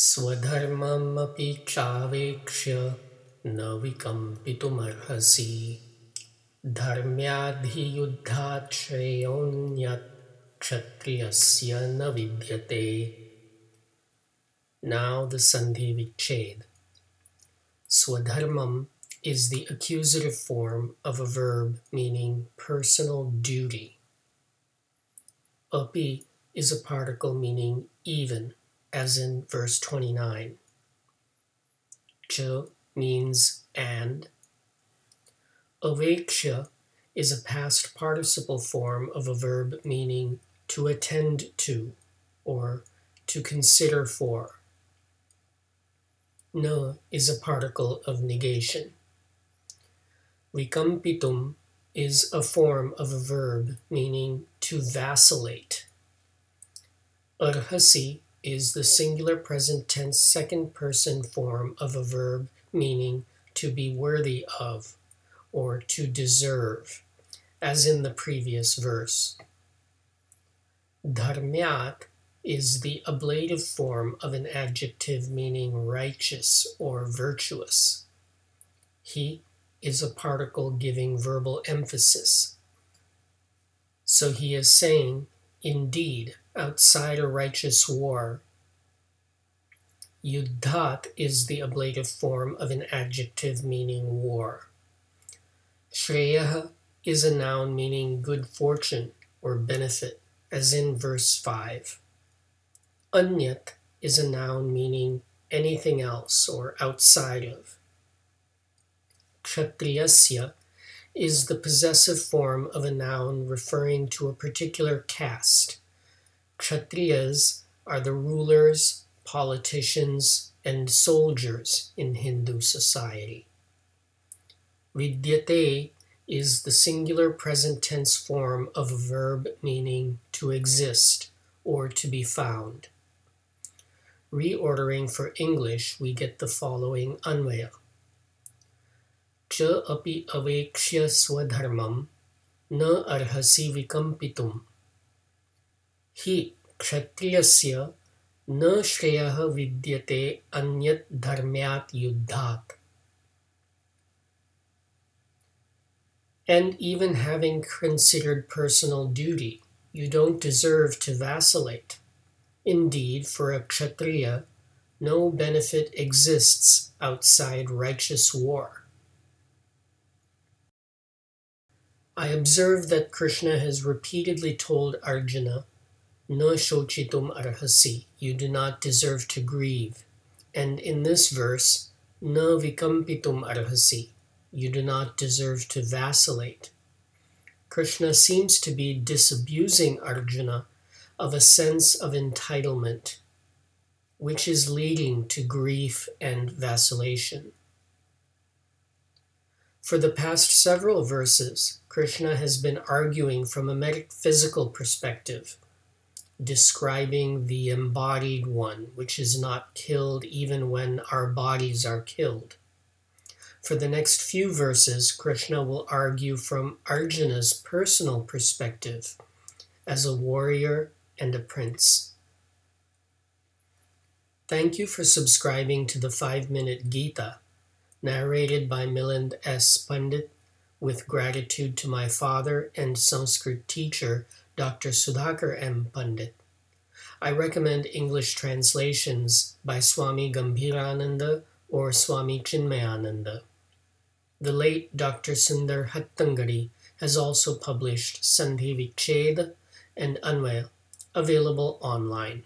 स्वधर्ममपि चावेक्ष्य न विकम्पितुमर्हसि धर्म्याधियुद्धात् श्रेयोऽन्यत् क्षत्रियस्य न विद्यते Now the Sandhi Vichhed. Swadharmam is the accusative form of a verb meaning personal duty. Api is a particle meaning even as in verse 29. Cha means and. Avekshya is a past participle form of a verb meaning to attend to or to consider for. Na is a particle of negation. Vikampitum is a form of a verb meaning to vacillate. Arhasi is the singular present tense second person form of a verb meaning to be worthy of or to deserve, as in the previous verse. Dharmyat is the ablative form of an adjective meaning righteous or virtuous. Hi is a particle giving verbal emphasis. So he is saying, indeed, outside a righteous war. Yuddhat is the ablative form of an adjective meaning war. Shreya is a noun meaning good fortune or benefit, as in verse 5. Anyat is a noun meaning anything else or outside of. Kshatriyasya is the possessive form of a noun referring to a particular caste Kshatriyas are the rulers, politicians, and soldiers in Hindu society. Vidyate is the singular present tense form of a verb meaning to exist or to be found. Reordering for English, we get the following anvaya. Cha api avekshya swadharmam na arhasi vikampitum हि क्षत्रियस्य न श्रेयः विद्यते अन्यत् धर्म्यात् युद्धात् And even having considered personal duty, you don't deserve to vacillate. Indeed, for a kshatriya, no benefit exists outside righteous war. I observe that Krishna has repeatedly told Arjuna na shochitum arhasi, you do not deserve to grieve. And in this verse, na vikampitum arhasi, you do not deserve to vacillate. Krishna seems to be disabusing Arjuna of a sense of entitlement, which is leading to grief and vacillation. For the past several verses, Krishna has been arguing from a metaphysical perspective describing the embodied one, which is not killed even when our bodies are killed. For the next few verses, Krishna will argue from Arjuna's personal perspective as a warrior and a prince. Thank you for subscribing to the 5 Minute Gita, narrated by Milind S. Pandit, with gratitude to my father and Sanskrit teacher, Dr. Sudhakar M. Pandit. I recommend English translations by Swami Gambhirananda or Swami Chinmayananda. The late Dr. Sundar Hattangadi has also published Sandhi Vicheda and Anvaya, available online.